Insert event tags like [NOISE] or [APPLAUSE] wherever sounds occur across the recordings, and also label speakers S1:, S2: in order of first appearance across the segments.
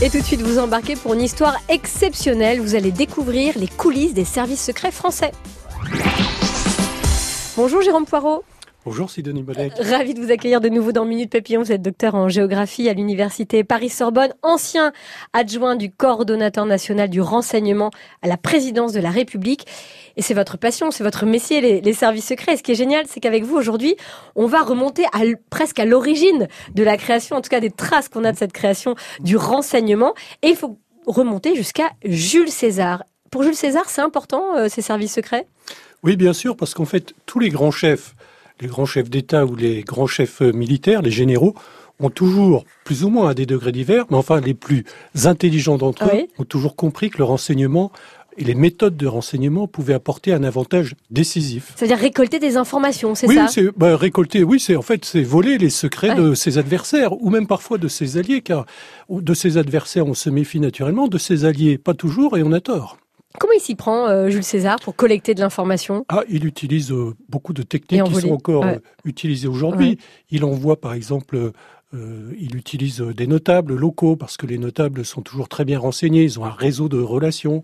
S1: Et tout de suite, vous embarquez pour une histoire exceptionnelle. Vous allez découvrir les coulisses des services secrets français. Bonjour Jérôme Poirot.
S2: Bonjour Sidonie Bonnec.
S1: Ravi de vous accueillir de nouveau dans Minute Papillon. Vous êtes docteur en géographie à l'université Paris-Sorbonne, ancien adjoint du coordonnateur national du renseignement à la présidence de la République. Et c'est votre passion, c'est votre métier, les, services secrets. Et ce qui est génial, c'est qu'avec vous aujourd'hui, on va remonter à, presque à l'origine de la création, en tout cas des traces qu'on a de cette création du renseignement. Et il faut remonter jusqu'à Jules César. Pour Jules César, c'est important, euh, ces services secrets?
S2: Oui, bien sûr, parce qu'en fait, tous les grands chefs les grands chefs d'État ou les grands chefs militaires, les généraux, ont toujours, plus ou moins à des degrés divers, mais enfin les plus intelligents d'entre eux, ont toujours compris que le renseignement et les méthodes de renseignement pouvaient apporter un avantage décisif.
S1: C'est-à-dire récolter des informations, c'est
S2: oui,
S1: ça
S2: Oui, bah, récolter, oui, c'est en fait c'est voler les secrets de ses adversaires ou même parfois de ses alliés, car de ses adversaires on se méfie naturellement, de ses alliés pas toujours et on a tort.
S1: Comment il s'y prend, euh, Jules César, pour collecter de l'information?
S2: Ah, il utilise euh, beaucoup de techniques qui sont encore euh, utilisées aujourd'hui. Il envoie, par exemple, il utilise des notables locaux parce que les notables sont toujours très bien renseignés. Ils ont un réseau de relations.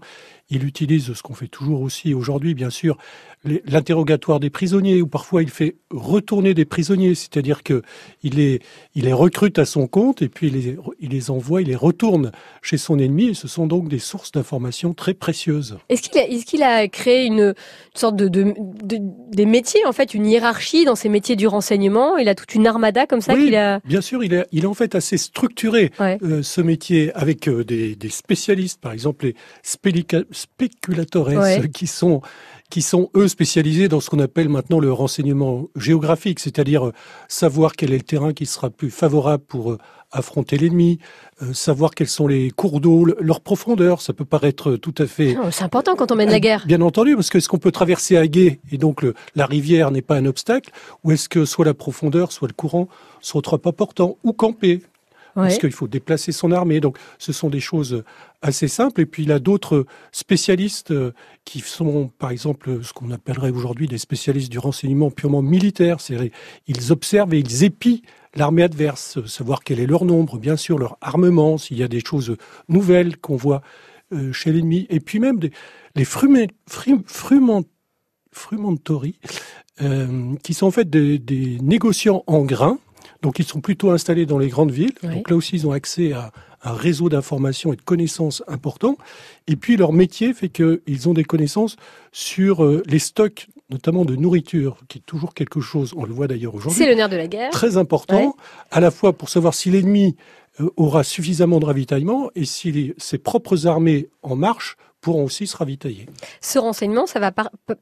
S2: Il utilise ce qu'on fait toujours aussi aujourd'hui, bien sûr, l'interrogatoire des prisonniers, ou parfois il fait retourner des prisonniers, c'est-à-dire que il les, il les recrute à son compte et puis il les, il les envoie, il les retourne chez son ennemi. Et ce sont donc des sources d'informations très précieuses.
S1: Est-ce qu'il a, est a créé une, sorte de, de, des métiers, en fait, une hiérarchie dans ces métiers du renseignement? Il a toute une armada comme ça
S2: qu'il
S1: a.
S2: Bien sûr, il est, il est en fait assez structuré euh, ce métier avec euh, des, des, spécialistes, par exemple les spéculateurs qui sont qui sont eux spécialisés dans ce qu'on appelle maintenant le renseignement géographique, c'est-à-dire euh, savoir quel est le terrain qui sera plus favorable pour euh, affronter l'ennemi, euh, savoir quels sont les cours d'eau, leur profondeur. Ça peut paraître tout à fait.
S1: Oh, c'est important quand on mène la guerre.
S2: Bien entendu, parce que est-ce qu'on peut traverser à gué et donc la rivière n'est pas un obstacle, ou est-ce que soit la profondeur, soit le courant sont trop importants, ou camper? Parce qu'il faut déplacer son armée. Donc, ce sont des choses assez simples. Et puis, il a d'autres spécialistes euh, qui sont, par exemple, ce qu'on appellerait aujourd'hui des spécialistes du renseignement purement militaire. C'est ils observent et ils épient l'armée adverse, savoir quel est leur nombre, bien sûr, leur armement, s'il y a des choses nouvelles qu'on voit euh, chez l'ennemi. Et puis même des, les frumé, frumentori, euh, qui sont en fait des, des négociants en grains donc ils sont plutôt installés dans les grandes villes. Donc là aussi, ils ont accès à un réseau d'informations et de connaissances important. Et puis leur métier fait qu'ils ont des connaissances sur euh, les stocks, notamment de nourriture, qui est toujours quelque chose, on le voit d'ailleurs aujourd'hui.
S1: C'est le nerf de la guerre.
S2: Très important, à la fois pour savoir si l'ennemi euh, aura suffisamment de ravitaillement et si ses propres armées en marche pourront aussi se ravitailler.
S1: Ce renseignement, ça va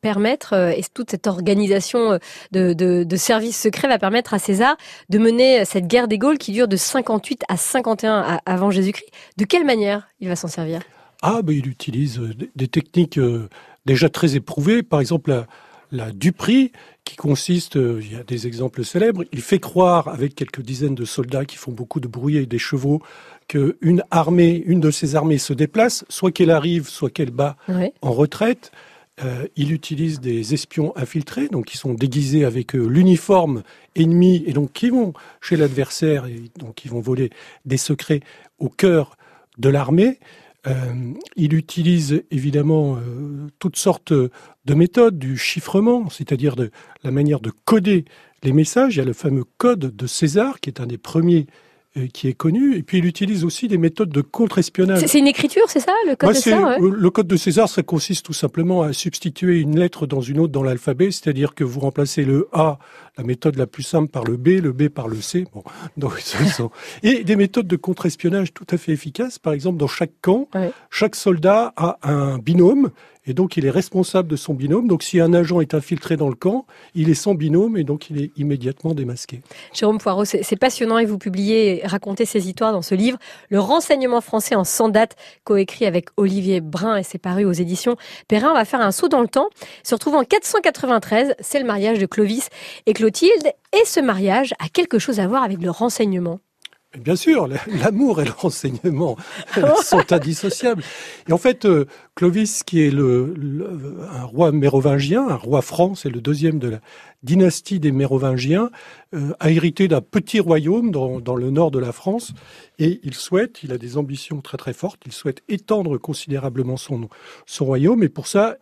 S1: permettre, euh, et toute cette organisation euh, de, de, services secrets va permettre à César de mener cette guerre des Gaules qui dure de 58 à 51 avant Jésus-Christ. De quelle manière il va s'en servir?
S2: Ah, ben, il utilise euh, des techniques déjà très éprouvées. Par exemple, la, la duperie, qui consiste, il y a des exemples célèbres, il fait croire avec quelques dizaines de soldats qui font beaucoup de bruit et des chevaux qu'une armée, une de ces armées se déplace, soit qu'elle arrive, soit qu'elle bat en retraite. Euh, il utilise des espions infiltrés, donc qui sont déguisés avec euh, l'uniforme ennemi et donc qui vont chez l'adversaire et donc qui vont voler des secrets au cœur de l'armée. Euh, il utilise évidemment toutes sortes de méthodes du chiffrement, c'est-à-dire de la manière de coder les messages. Il y a le fameux code de César qui est un des premiers qui est connu. Et puis il utilise aussi des méthodes de contre-espionnage.
S1: C'est une écriture, c'est ça, le code de César
S2: Le code de César, ça consiste tout simplement à substituer une lettre dans une autre dans l'alphabet, c'est-à-dire que vous remplacez le A, la méthode la plus simple, par le B, le B par le C. Bon, [LAUGHS] donc, Et des méthodes de contre-espionnage tout à fait efficaces. Par exemple, dans chaque camp, chaque soldat a un binôme et donc il est responsable de son binôme. Donc si un agent est infiltré dans le camp, il est son binôme et donc il est immédiatement démasqué.
S1: Jérôme Poirot, c'est passionnant et vous publiez et racontez ces histoires dans ce livre, Le renseignement français en 100 dates, coécrit avec Olivier Brun et c'est paru aux éditions Perrin. On va faire un saut dans le temps. Se retrouve en 493, c'est le mariage de Clovis et Clotilde et ce mariage a quelque chose à voir avec le renseignement.
S2: Bien sûr, [LAUGHS] l'amour et le renseignement [LAUGHS] [LAUGHS] sont indissociables. Et en fait, euh, Clovis, qui est le, un roi mérovingien, un roi franc, c'est le deuxième de la dynastie des mérovingiens, euh, a hérité d'un petit royaume dans, dans, le nord de la France, et il souhaite, il a des ambitions très très fortes, il souhaite étendre considérablement son, son royaume, et pour ça,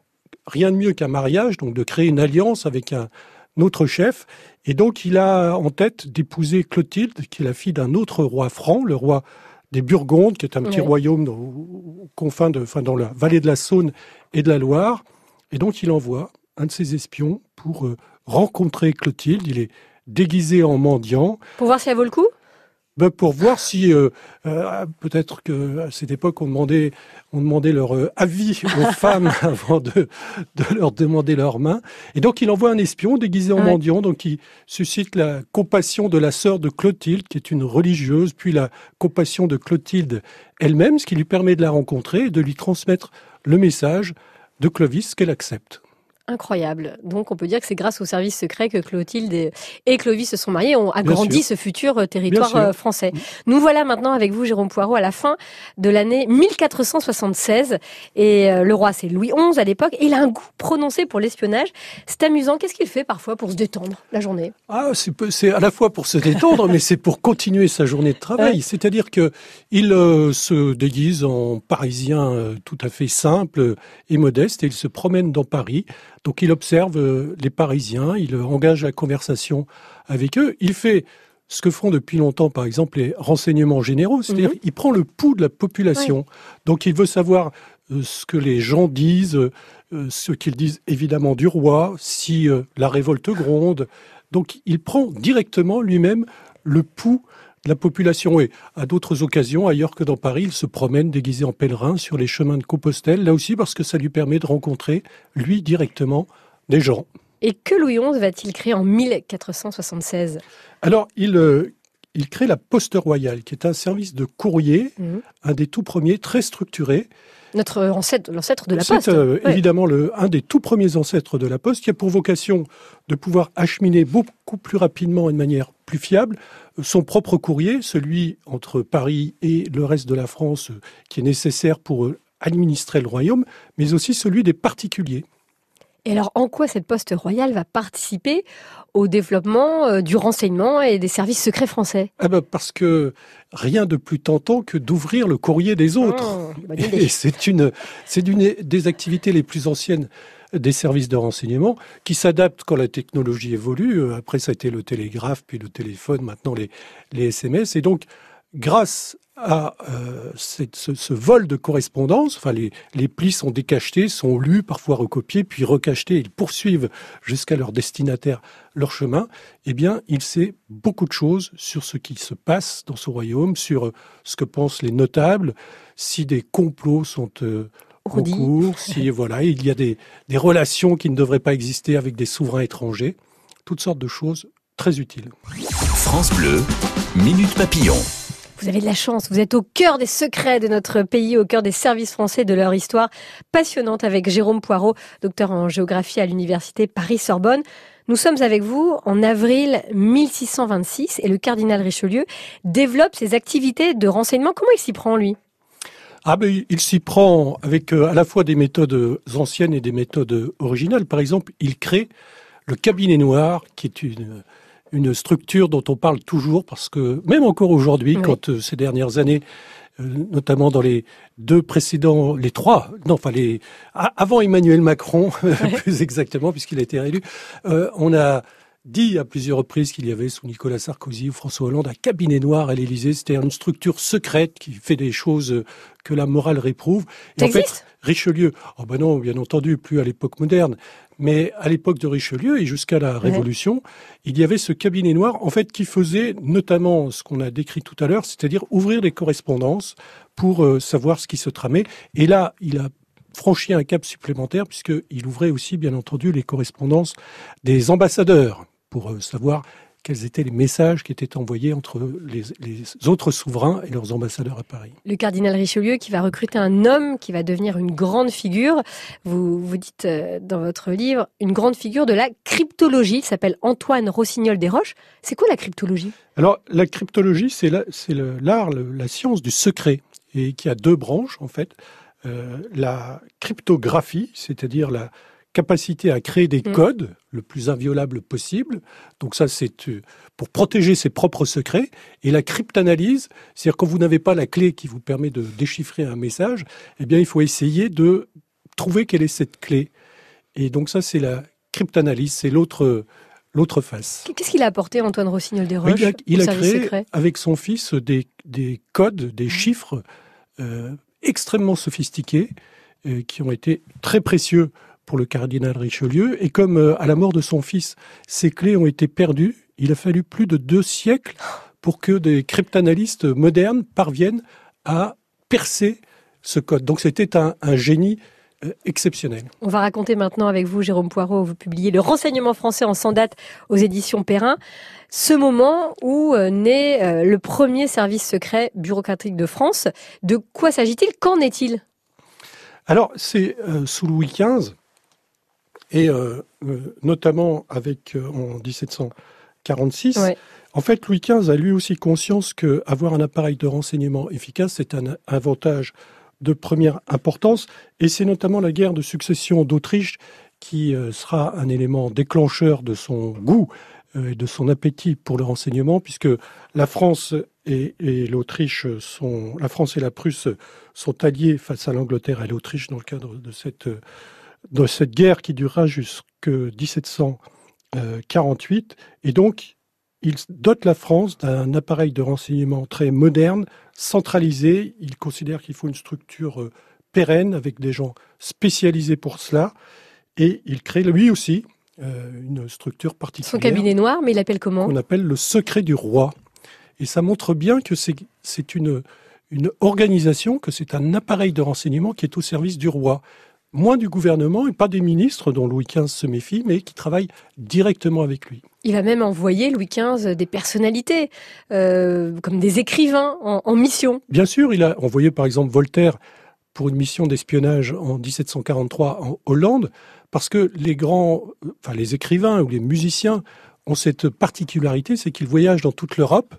S2: rien de mieux qu'un mariage, donc de créer une alliance avec un, notre chef. Et donc, il a en tête d'épouser Clotilde, qui est la fille d'un autre roi franc, le roi des Burgondes, qui est un petit royaume aux confins de, enfin, dans la vallée de la Saône et de la Loire. Et donc, il envoie un de ses espions pour euh, rencontrer Clotilde. Il est déguisé en mendiant.
S1: Pour voir si elle vaut le coup?
S2: Ben pour voir si euh, euh, peut-être que à cette époque on demandait on demandait leur euh, avis aux [LAUGHS] femmes [LAUGHS] avant de, de leur demander leur main et donc il envoie un espion déguisé en mendiant. Donc qui suscite la compassion de la sœur de Clotilde qui est une religieuse puis la compassion de Clotilde elle-même ce qui lui permet de la rencontrer et de lui transmettre le message de Clovis qu'elle accepte
S1: incroyable. Donc on peut dire que c'est grâce au service secret que Clotilde et, Clovis se sont mariés, ont agrandi ce futur euh, territoire euh, français. Mm. Nous voilà maintenant avec vous, Jérôme Poirot, à la fin de l'année 1476. Et euh, le roi, c'est Louis XI à l'époque, il a un goût prononcé pour l'espionnage. C'est amusant. Qu'est-ce qu'il fait parfois pour se détendre la journée?
S2: Ah, c'est à la fois pour se détendre, [LAUGHS] mais c'est pour continuer sa journée de travail. C'est-à-dire que il se déguise en parisien tout à fait simple et modeste, et il se promène dans Paris donc il observe euh, les Parisiens, il engage la conversation avec eux, il fait ce que font depuis longtemps, par exemple, les renseignements généraux, c'est-à-dire mhm. il prend le pouls de la population. Donc il veut savoir euh, ce que les gens disent, euh, ce qu'ils disent évidemment du roi, si la révolte gronde. Donc il prend directement lui-même le pouls la population. Et à d'autres occasions, ailleurs que dans Paris, il se promène déguisé en pèlerin sur les chemins de Compostelle, là aussi parce que ça lui permet de rencontrer, lui, directement, des gens.
S1: Et que Louis XI va-t-il créer en 1476
S2: Alors, il, euh, il crée la Poste Royale, qui est un service de courrier, mhm. un des tout premiers, très structuré.
S1: Notre ancêtre, l'ancêtre de la Poste.
S2: C'est euh, évidemment le, un des tout premiers ancêtres de la Poste, qui a pour vocation de pouvoir acheminer beaucoup plus rapidement et de manière plus fiable son propre courrier, celui entre Paris et le reste de la France, euh, qui est nécessaire pour euh, administrer le royaume, mais aussi celui des particuliers.
S1: Et alors, en quoi cette poste royale va participer au développement euh, du renseignement et des services secrets français?
S2: Ah ben Parce que rien de plus tentant que d'ouvrir le courrier des autres. Oh, [LAUGHS] et c'est une, c'est une des activités les plus anciennes des services de renseignement qui s'adaptent quand la technologie évolue. Euh, après, ça a été le télégraphe, puis le téléphone, maintenant les, SMS. Et donc, grâce à euh, ce, vol de correspondance, enfin les, plis sont décachetés, sont lus, parfois recopiés, puis recachetés, ils poursuivent jusqu'à leur destinataire leur chemin, eh bien, il sait beaucoup de choses sur ce qui se passe dans ce royaume, sur ce que pensent les notables, si des complots sont euh, en cours, si [LAUGHS] voilà, il y a des, des relations qui ne devraient pas exister avec des souverains étrangers, toutes sortes de choses très utiles.
S3: France Bleu, Minute Papillon.
S1: Vous avez de la chance, vous êtes au cœur des secrets de notre pays, au cœur des services français, de leur histoire passionnante avec Jérôme Poirot, docteur en géographie à l'université Paris-Sorbonne. Nous sommes avec vous en avril 1626 et le cardinal Richelieu développe ses activités de renseignement. Comment il s'y prend, lui?
S2: Ah ben, il s'y prend avec euh, à la fois des méthodes anciennes et des méthodes originales. Par exemple, il crée le cabinet noir, qui est une une structure dont on parle toujours parce que même encore aujourd'hui, quand euh, ces dernières années, euh, notamment dans les deux précédents, les trois, non, enfin les avant Emmanuel Macron, [LAUGHS] plus exactement, puisqu'il a été réélu, euh, on a dit à plusieurs reprises qu'il y avait sous Nicolas Sarkozy ou François Hollande un cabinet noir à l'Élysée. C'était une structure secrète qui fait des choses que la morale réprouve.
S1: Et en fait,
S2: Richelieu, oh ben non, bien entendu, plus à l'époque moderne, mais à l'époque de Richelieu et jusqu'à la Révolution, il y avait ce cabinet noir, en fait, qui faisait notamment ce qu'on a décrit tout à l'heure, c'est-à-dire ouvrir des correspondances pour euh, savoir ce qui se tramait. Et là, il a franchi un cap supplémentaire puisqu'il ouvrait aussi, bien entendu, les correspondances des ambassadeurs pour euh, savoir quels étaient les messages qui étaient envoyés entre les, autres souverains et leurs ambassadeurs à Paris.
S1: Le cardinal Richelieu qui va recruter un homme qui va devenir une grande figure. Vous, vous dites euh, dans votre livre une grande figure de la cryptologie. Il s'appelle Antoine Rossignol des Roches. C'est quoi la cryptologie?
S2: Alors la cryptologie, c'est l'art, la science du secret et qui a deux branches en fait. Euh, la cryptographie, c'est-à-dire la capacité à créer des mm. codes le plus inviolable possible. Donc ça, c'est euh, pour protéger ses propres secrets. Et la cryptanalyse, c'est-à-dire quand vous n'avez pas la clé qui vous permet de déchiffrer un message, eh bien, il faut essayer de trouver quelle est cette clé. Et donc ça, c'est la cryptanalyse, c'est l'autre l'autre face.
S1: Qu'est-ce qu'il a apporté, Antoine Rossignol des Roches
S2: Il a, créé, avec son fils, des, des codes, des mm. chiffres euh, extrêmement sophistiqués, euh, qui ont été très précieux pour le cardinal Richelieu. Et comme euh, à la mort de son fils, ces clés ont été perdues, il a fallu plus de deux siècles pour que des cryptanalystes modernes parviennent à percer ce code. Donc c'était un, génie euh, exceptionnel.
S1: On va raconter maintenant avec vous, Jérôme Poirot, vous publiez Le renseignement français en sans date aux éditions Perrin, ce moment où euh, naît le premier service secret bureaucratique de France. De quoi s'agit-il? Qu'en est-il?
S2: Alors, c'est sous Louis XV et euh, euh, notamment avec euh, en 1746. En fait, Louis XV a lui aussi conscience qu'avoir un appareil de renseignement efficace, c'est un avantage de première importance, et c'est notamment la guerre de succession d'Autriche qui sera un élément déclencheur de son goût et de son appétit pour le renseignement, puisque la France et, et l'Autriche sont, la France et la Prusse sont alliés face à l'Angleterre et l'Autriche dans le cadre de cette de cette guerre qui durera jusqu'en 1748. Et donc, il dote la France d'un appareil de renseignement très moderne, centralisé. Il considère qu'il faut une structure euh, pérenne avec des gens spécialisés pour cela. Et il crée lui aussi euh, une structure particulière.
S1: Son cabinet noir, mais il l'appelle comment?
S2: On appelle le secret du roi. Et ça montre bien que c'est une, une organisation, que c'est un appareil de renseignement qui est au service du roi moins du gouvernement et pas des ministres dont Louis XV se méfie, mais qui travaillent directement avec lui.
S1: Il va même envoyer Louis XV des personnalités, euh, comme des écrivains en, mission.
S2: Bien sûr, il a envoyé par exemple Voltaire pour une mission d'espionnage en 1743 en Hollande, parce que les grands, enfin les écrivains ou les musiciens ont cette particularité, c'est qu'ils voyagent dans toute l'Europe.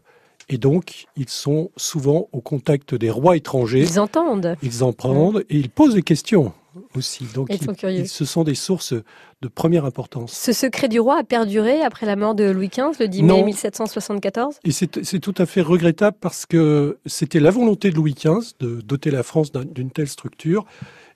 S2: Et donc, ils sont souvent au contact des rois étrangers.
S1: Ils entendent.
S2: Ils en prennent et ils posent des questions aussi. Donc, ce sont des sources de première importance.
S1: Ce secret du roi a perduré après la mort de Louis XV, le 10 mai 1774
S2: Et c'est tout à fait regrettable parce que c'était la volonté de Louis XV de doter la France d'une telle structure.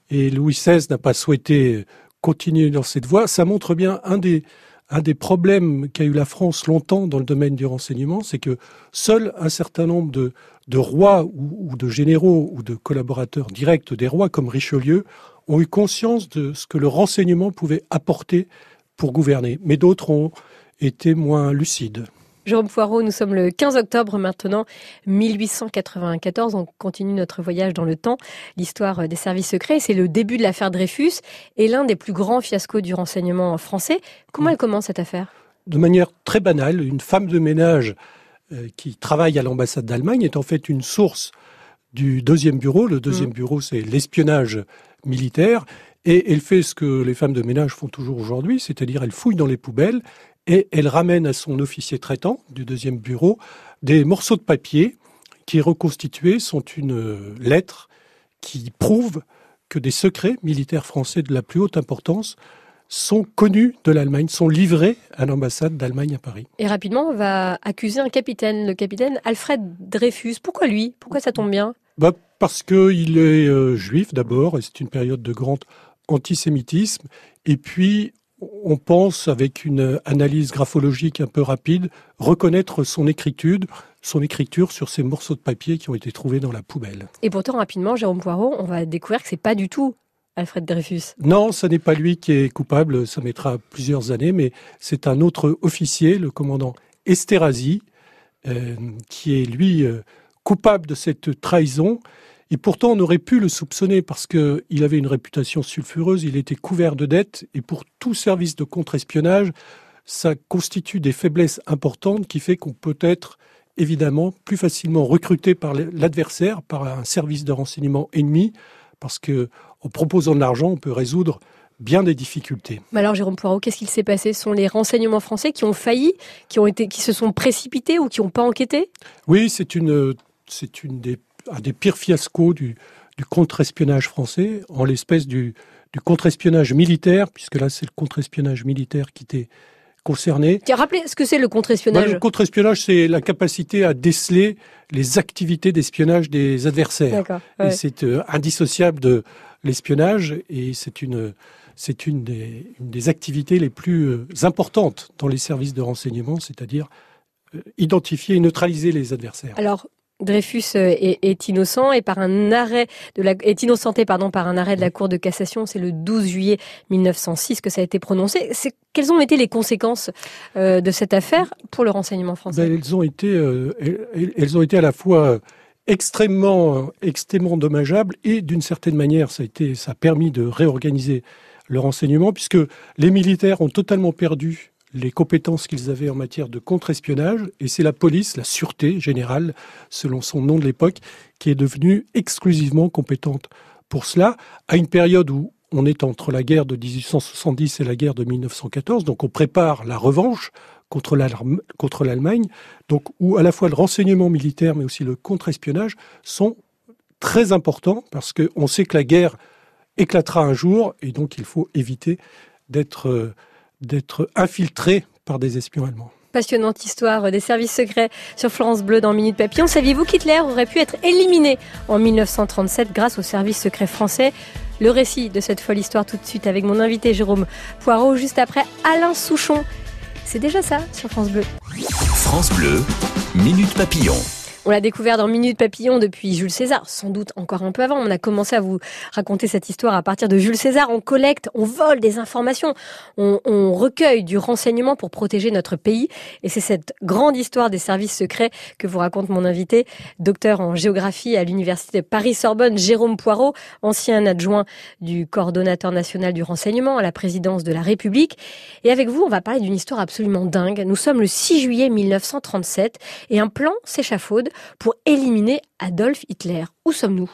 S2: Et Louis XVI n'a pas souhaité continuer dans cette voie. Ça montre bien un des, un des problèmes qu'a eu la France longtemps dans le domaine du renseignement, c'est que seul un certain nombre de, de rois ou, de généraux ou de collaborateurs directs des rois comme Richelieu ont eu conscience de ce que le renseignement pouvait apporter pour gouverner, mais d'autres ont été moins lucides.
S1: Jérôme Poirot, nous sommes le 15 octobre maintenant, 1894. On continue notre voyage dans le temps. L'histoire des services secrets, c'est le début de l'affaire Dreyfus et l'un des plus grands fiascos du renseignement français. Comment elle commence cette affaire?
S2: De manière très banale, une femme de ménage euh, qui travaille à l'ambassade d'Allemagne est en fait une source du deuxième bureau. Le deuxième mm. bureau, c'est l'espionnage militaire. Et elle fait ce que les femmes de ménage font toujours aujourd'hui, c'est-à-dire elle fouille dans les poubelles et elle ramène à son officier traitant du deuxième bureau des morceaux de papier qui reconstitués sont une lettre qui prouve que des secrets militaires français de la plus haute importance sont connus de l'Allemagne, sont livrés à l'ambassade d'Allemagne à Paris.
S1: Et rapidement, on va accuser un capitaine, le capitaine Alfred Dreyfus. Pourquoi lui? Pourquoi ça tombe bien?
S2: Bah Parce qu'il est euh, juif d'abord, et c'est une période de grand antisémitisme. Et puis, on pense, avec une analyse graphologique un peu rapide, reconnaître son écriture, son écriture sur ces morceaux de papier qui ont été trouvés dans la poubelle.
S1: Et pourtant, rapidement, Jérôme Poirot, on va découvrir que c'est pas du tout Alfred Dreyfus
S2: Non, ce n'est pas lui qui est coupable, ça mettra plusieurs années, mais c'est un autre officier, le commandant Esterhazy, euh, qui est lui euh, coupable de cette trahison. Et pourtant, on aurait pu le soupçonner parce qu'il avait une réputation sulfureuse, il était couvert de dettes, et pour tout service de contre-espionnage, ça constitue des faiblesses importantes qui fait qu'on peut être évidemment plus facilement recruté par l'adversaire, par un service de renseignement ennemi, parce que en proposant de l'argent, on peut résoudre bien des difficultés.
S1: Mais alors Jérôme Poirot, qu'est-ce qu'il s'est passé? Ce sont les renseignements français qui ont failli, qui ont été, qui se sont précipités ou qui n'ont pas enquêté?
S2: Oui, c'est une, c'est une des, un des pires fiascos du, du contre-espionnage français, en l'espèce du, du contre-espionnage militaire, puisque là c'est le contre-espionnage militaire qui était concerné.
S1: Tu as rappelé ce que c'est le contre-espionnage
S2: Le contre-espionnage, c'est la capacité à déceler les activités d'espionnage des adversaires. Et c'est euh, indissociable de l'espionnage et c'est une c'est une des, une des activités les plus euh, importantes dans les services de renseignement, c'est-à-dire euh, identifier et neutraliser les adversaires.
S1: Alors, Dreyfus euh, est, innocent et par un arrêt de la, est innocenté par un arrêt de la Cour de cassation. C'est le 12 juillet 1906 que ça a été prononcé. Quelles ont été les conséquences de cette affaire pour le renseignement français?
S2: Ben, Elles ont été, elles, ont été à la fois extrêmement, extrêmement dommageables et d'une certaine manière, ça a permis de réorganiser le renseignement, puisque les militaires ont totalement perdu les compétences qu'ils avaient en matière de contre-espionnage, et c'est la police, la sûreté générale, selon son nom de l'époque, qui est devenue exclusivement compétente pour cela, à une période où on est entre la guerre de 1870 et la guerre de 1914, donc on prépare la revanche contre l'Allemagne, donc où à la fois le renseignement militaire mais aussi le contre-espionnage sont très importants parce qu'on sait que la guerre éclatera un jour et donc il faut éviter d'être euh, d'être infiltré par des espions allemands.
S1: Passionnante histoire des services secrets sur Florence Bleu dans Minute Papillon. Saviez-vous qu'Hitler aurait pu être éliminé en 1937 grâce aux services secrets français? Le récit de cette folle histoire tout de suite avec mon invité Jérôme Poirot, juste après Alain Souchon. C'est déjà ça sur France Bleu.
S3: France Bleu, Minute Papillon.
S1: On l'a découvert dans Minute Papillon depuis Jules César, sans doute encore un peu avant. On a commencé à vous raconter cette histoire à partir de Jules César. On collecte, on vole des informations, on, recueille du renseignement pour protéger notre pays. Et c'est cette grande histoire des services secrets que vous raconte mon invité, docteur en géographie à l'université Paris-Sorbonne, Jérôme Poirot, ancien adjoint du coordonnateur national du renseignement à la présidence de la République. Et avec vous, on va parler d'une histoire absolument dingue. Nous sommes le 6 juillet 1937 et un plan s'échafaude pour éliminer Adolf Hitler. Où sommes-nous?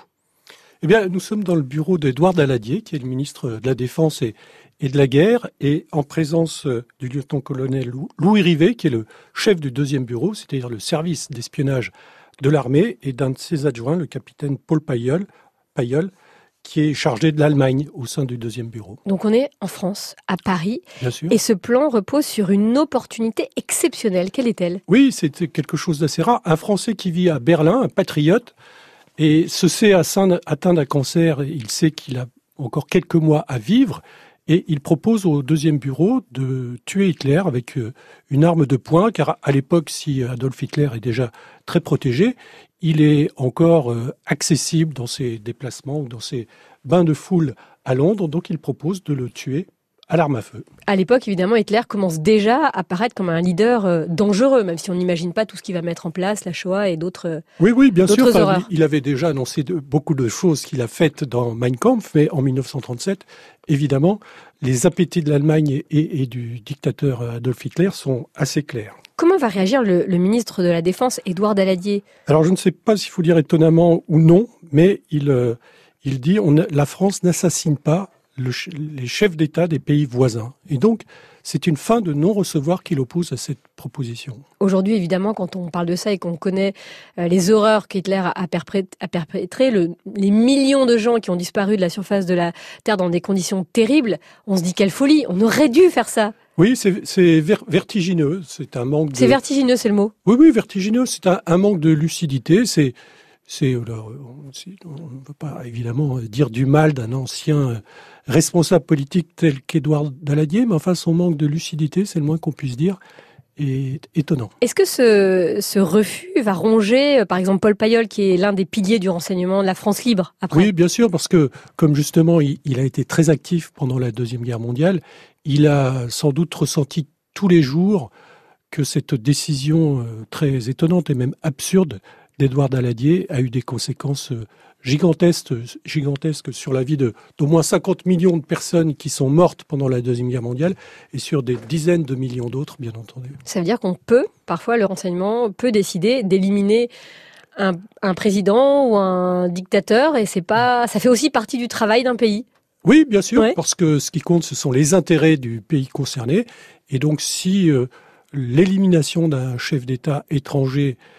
S2: Eh bien, nous sommes dans le bureau d'Édouard Daladier, qui est le ministre de la Défense et, de la Guerre, et en présence euh, du lieutenant-colonel Louis Rivet, qui est le chef du deuxième bureau, c'est-à-dire le service d'espionnage de l'armée, et d'un de ses adjoints, le capitaine Paul Payol, Payol qui est chargé de l'Allemagne au sein du deuxième bureau.
S1: Donc on est en France, à Paris.
S2: Bien sûr.
S1: Et ce plan repose sur une opportunité exceptionnelle. Quelle est-elle?
S2: Oui, c'est quelque chose d'assez rare. Un Français qui vit à Berlin, un patriote, et se sait atteint d'un cancer, il sait qu'il a encore quelques mois à vivre, et il propose au deuxième bureau de tuer Hitler avec euh, une arme de poing, car à l'époque, si Adolf Hitler est déjà très protégé, il est encore euh, accessible dans ses déplacements ou dans ses bains de foule à Londres, donc il propose de le tuer à l'arme à feu.
S1: À l'époque, évidemment, Hitler commence déjà à apparaître comme un leader euh, dangereux, même si on n'imagine pas tout ce qu'il va mettre en place, la Shoah et d'autres.
S2: Oui, oui, bien sûr. il avait déjà annoncé beaucoup de choses qu'il a faites dans Mein Kampf, mais en 1937, évidemment, les appétits de l'Allemagne et, du dictateur Adolf Hitler sont assez clairs.
S1: Comment va réagir le, ministre de la Défense, Édouard Daladier?
S2: Alors, je ne sais pas s'il faut dire étonnamment ou non, mais il, euh, il dit on, la France n'assassine pas les chefs d'État des pays voisins. Et donc, c'est une fin de non-recevoir qu'il oppose à cette proposition.
S1: Aujourd'hui, évidemment, quand on parle de ça et qu'on connaît euh, les horreurs qu'Hitler a, perpétrées, les millions de gens qui ont disparu de la surface de la Terre dans des conditions terribles, on se dit quelle folie, on aurait dû faire ça.
S2: Oui, c'est vertigineux. C'est un manque.
S1: C'est vertigineux, c'est le mot.
S2: Oui, oui, vertigineux. C'est un, manque de lucidité. C'est, c'est, on ne peut pas évidemment dire du mal d'un ancien responsable politique tel qu'Édouard Daladier, mais enfin son manque de lucidité, c'est le moins qu'on puisse dire est étonnant.
S1: Est-ce que ce, ce, refus va ronger, euh, par exemple, Paul Payol, qui est l'un des piliers du renseignement de la France libre après
S2: Oui, bien sûr, parce que comme justement il, il, a été très actif pendant la Deuxième Guerre mondiale, il a sans doute ressenti tous les jours que cette décision euh, très étonnante et même absurde d'Edouard Daladier a eu des conséquences gigantesques, gigantesques sur la vie de d'au moins 50 millions de personnes qui sont mortes pendant la Deuxième Guerre mondiale et sur des dizaines de millions d'autres, bien entendu.
S1: Ça veut dire qu'on peut, parfois, le renseignement peut décider d'éliminer un, un, président ou un dictateur et c'est pas, ça fait aussi partie du travail d'un pays.
S2: Oui, bien sûr, ouais. parce que ce qui compte, ce sont les intérêts du pays concerné. Et donc, si euh, l'élimination d'un chef d'État étranger euh,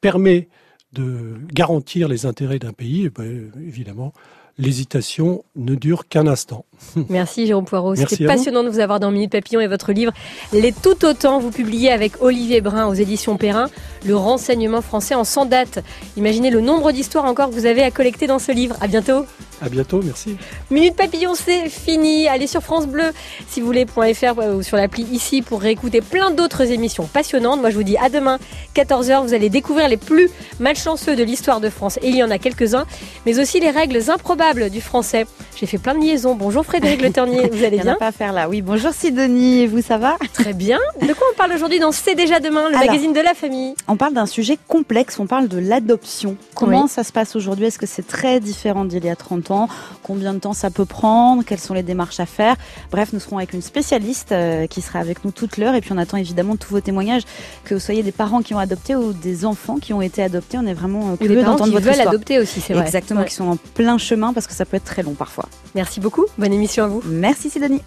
S2: permet de garantir les intérêts d'un pays, eh ben, évidemment, l'hésitation ne dure qu'un instant. [LAUGHS]
S1: Merci Jérôme Poirot. C'était passionnant de vous avoir dans Minute Papillon et votre livre Les Tout Autant, vous publiez avec Olivier Brun aux éditions Perrin, le renseignement français en 100 dates. Imaginez le nombre d'histoires encore que vous avez à collecter dans ce livre. À bientôt.
S2: À bientôt, merci.
S1: Minute Papillon, c'est fini. Allez sur France Bleu, si vous voulez.fr ou sur l'appli ici pour réécouter plein d'autres émissions passionnantes. Moi, je vous dis à demain, 14h. Vous allez découvrir les plus malchanceux de l'histoire de France. Et il y en a quelques-uns, mais aussi les règles improbables du français. J'ai fait plein de liaisons. Bonjour Frédéric Le Ternier, vous allez [LAUGHS] bien
S4: pas à faire là. Oui, bonjour Sidonie, vous ça va?
S1: Très bien. De quoi on parle aujourd'hui dans C'est déjà demain, le Alors, magazine de la famille?
S4: On parle d'un sujet complexe, on parle de l'adoption. Comment oui. ça se passe aujourd'hui? Est-ce que c'est très différent d'il y a 30 ans? Combien de temps ça peut prendre? Quelles sont les démarches à faire? Bref, nous serons avec une spécialiste euh, qui sera avec nous toute l'heure et puis on attend évidemment tous vos témoignages, que vous soyez des parents qui ont adopté ou des enfants qui ont été adoptés. On est vraiment
S1: curieux d'entendre votre veulent histoire. adopter aussi, c'est vrai.
S4: Exactement,
S1: ouais.
S4: qui sont en plein chemin parce que ça peut être très long parfois.
S1: Merci beaucoup. Bonne émission à vous.
S4: Merci Sidonie.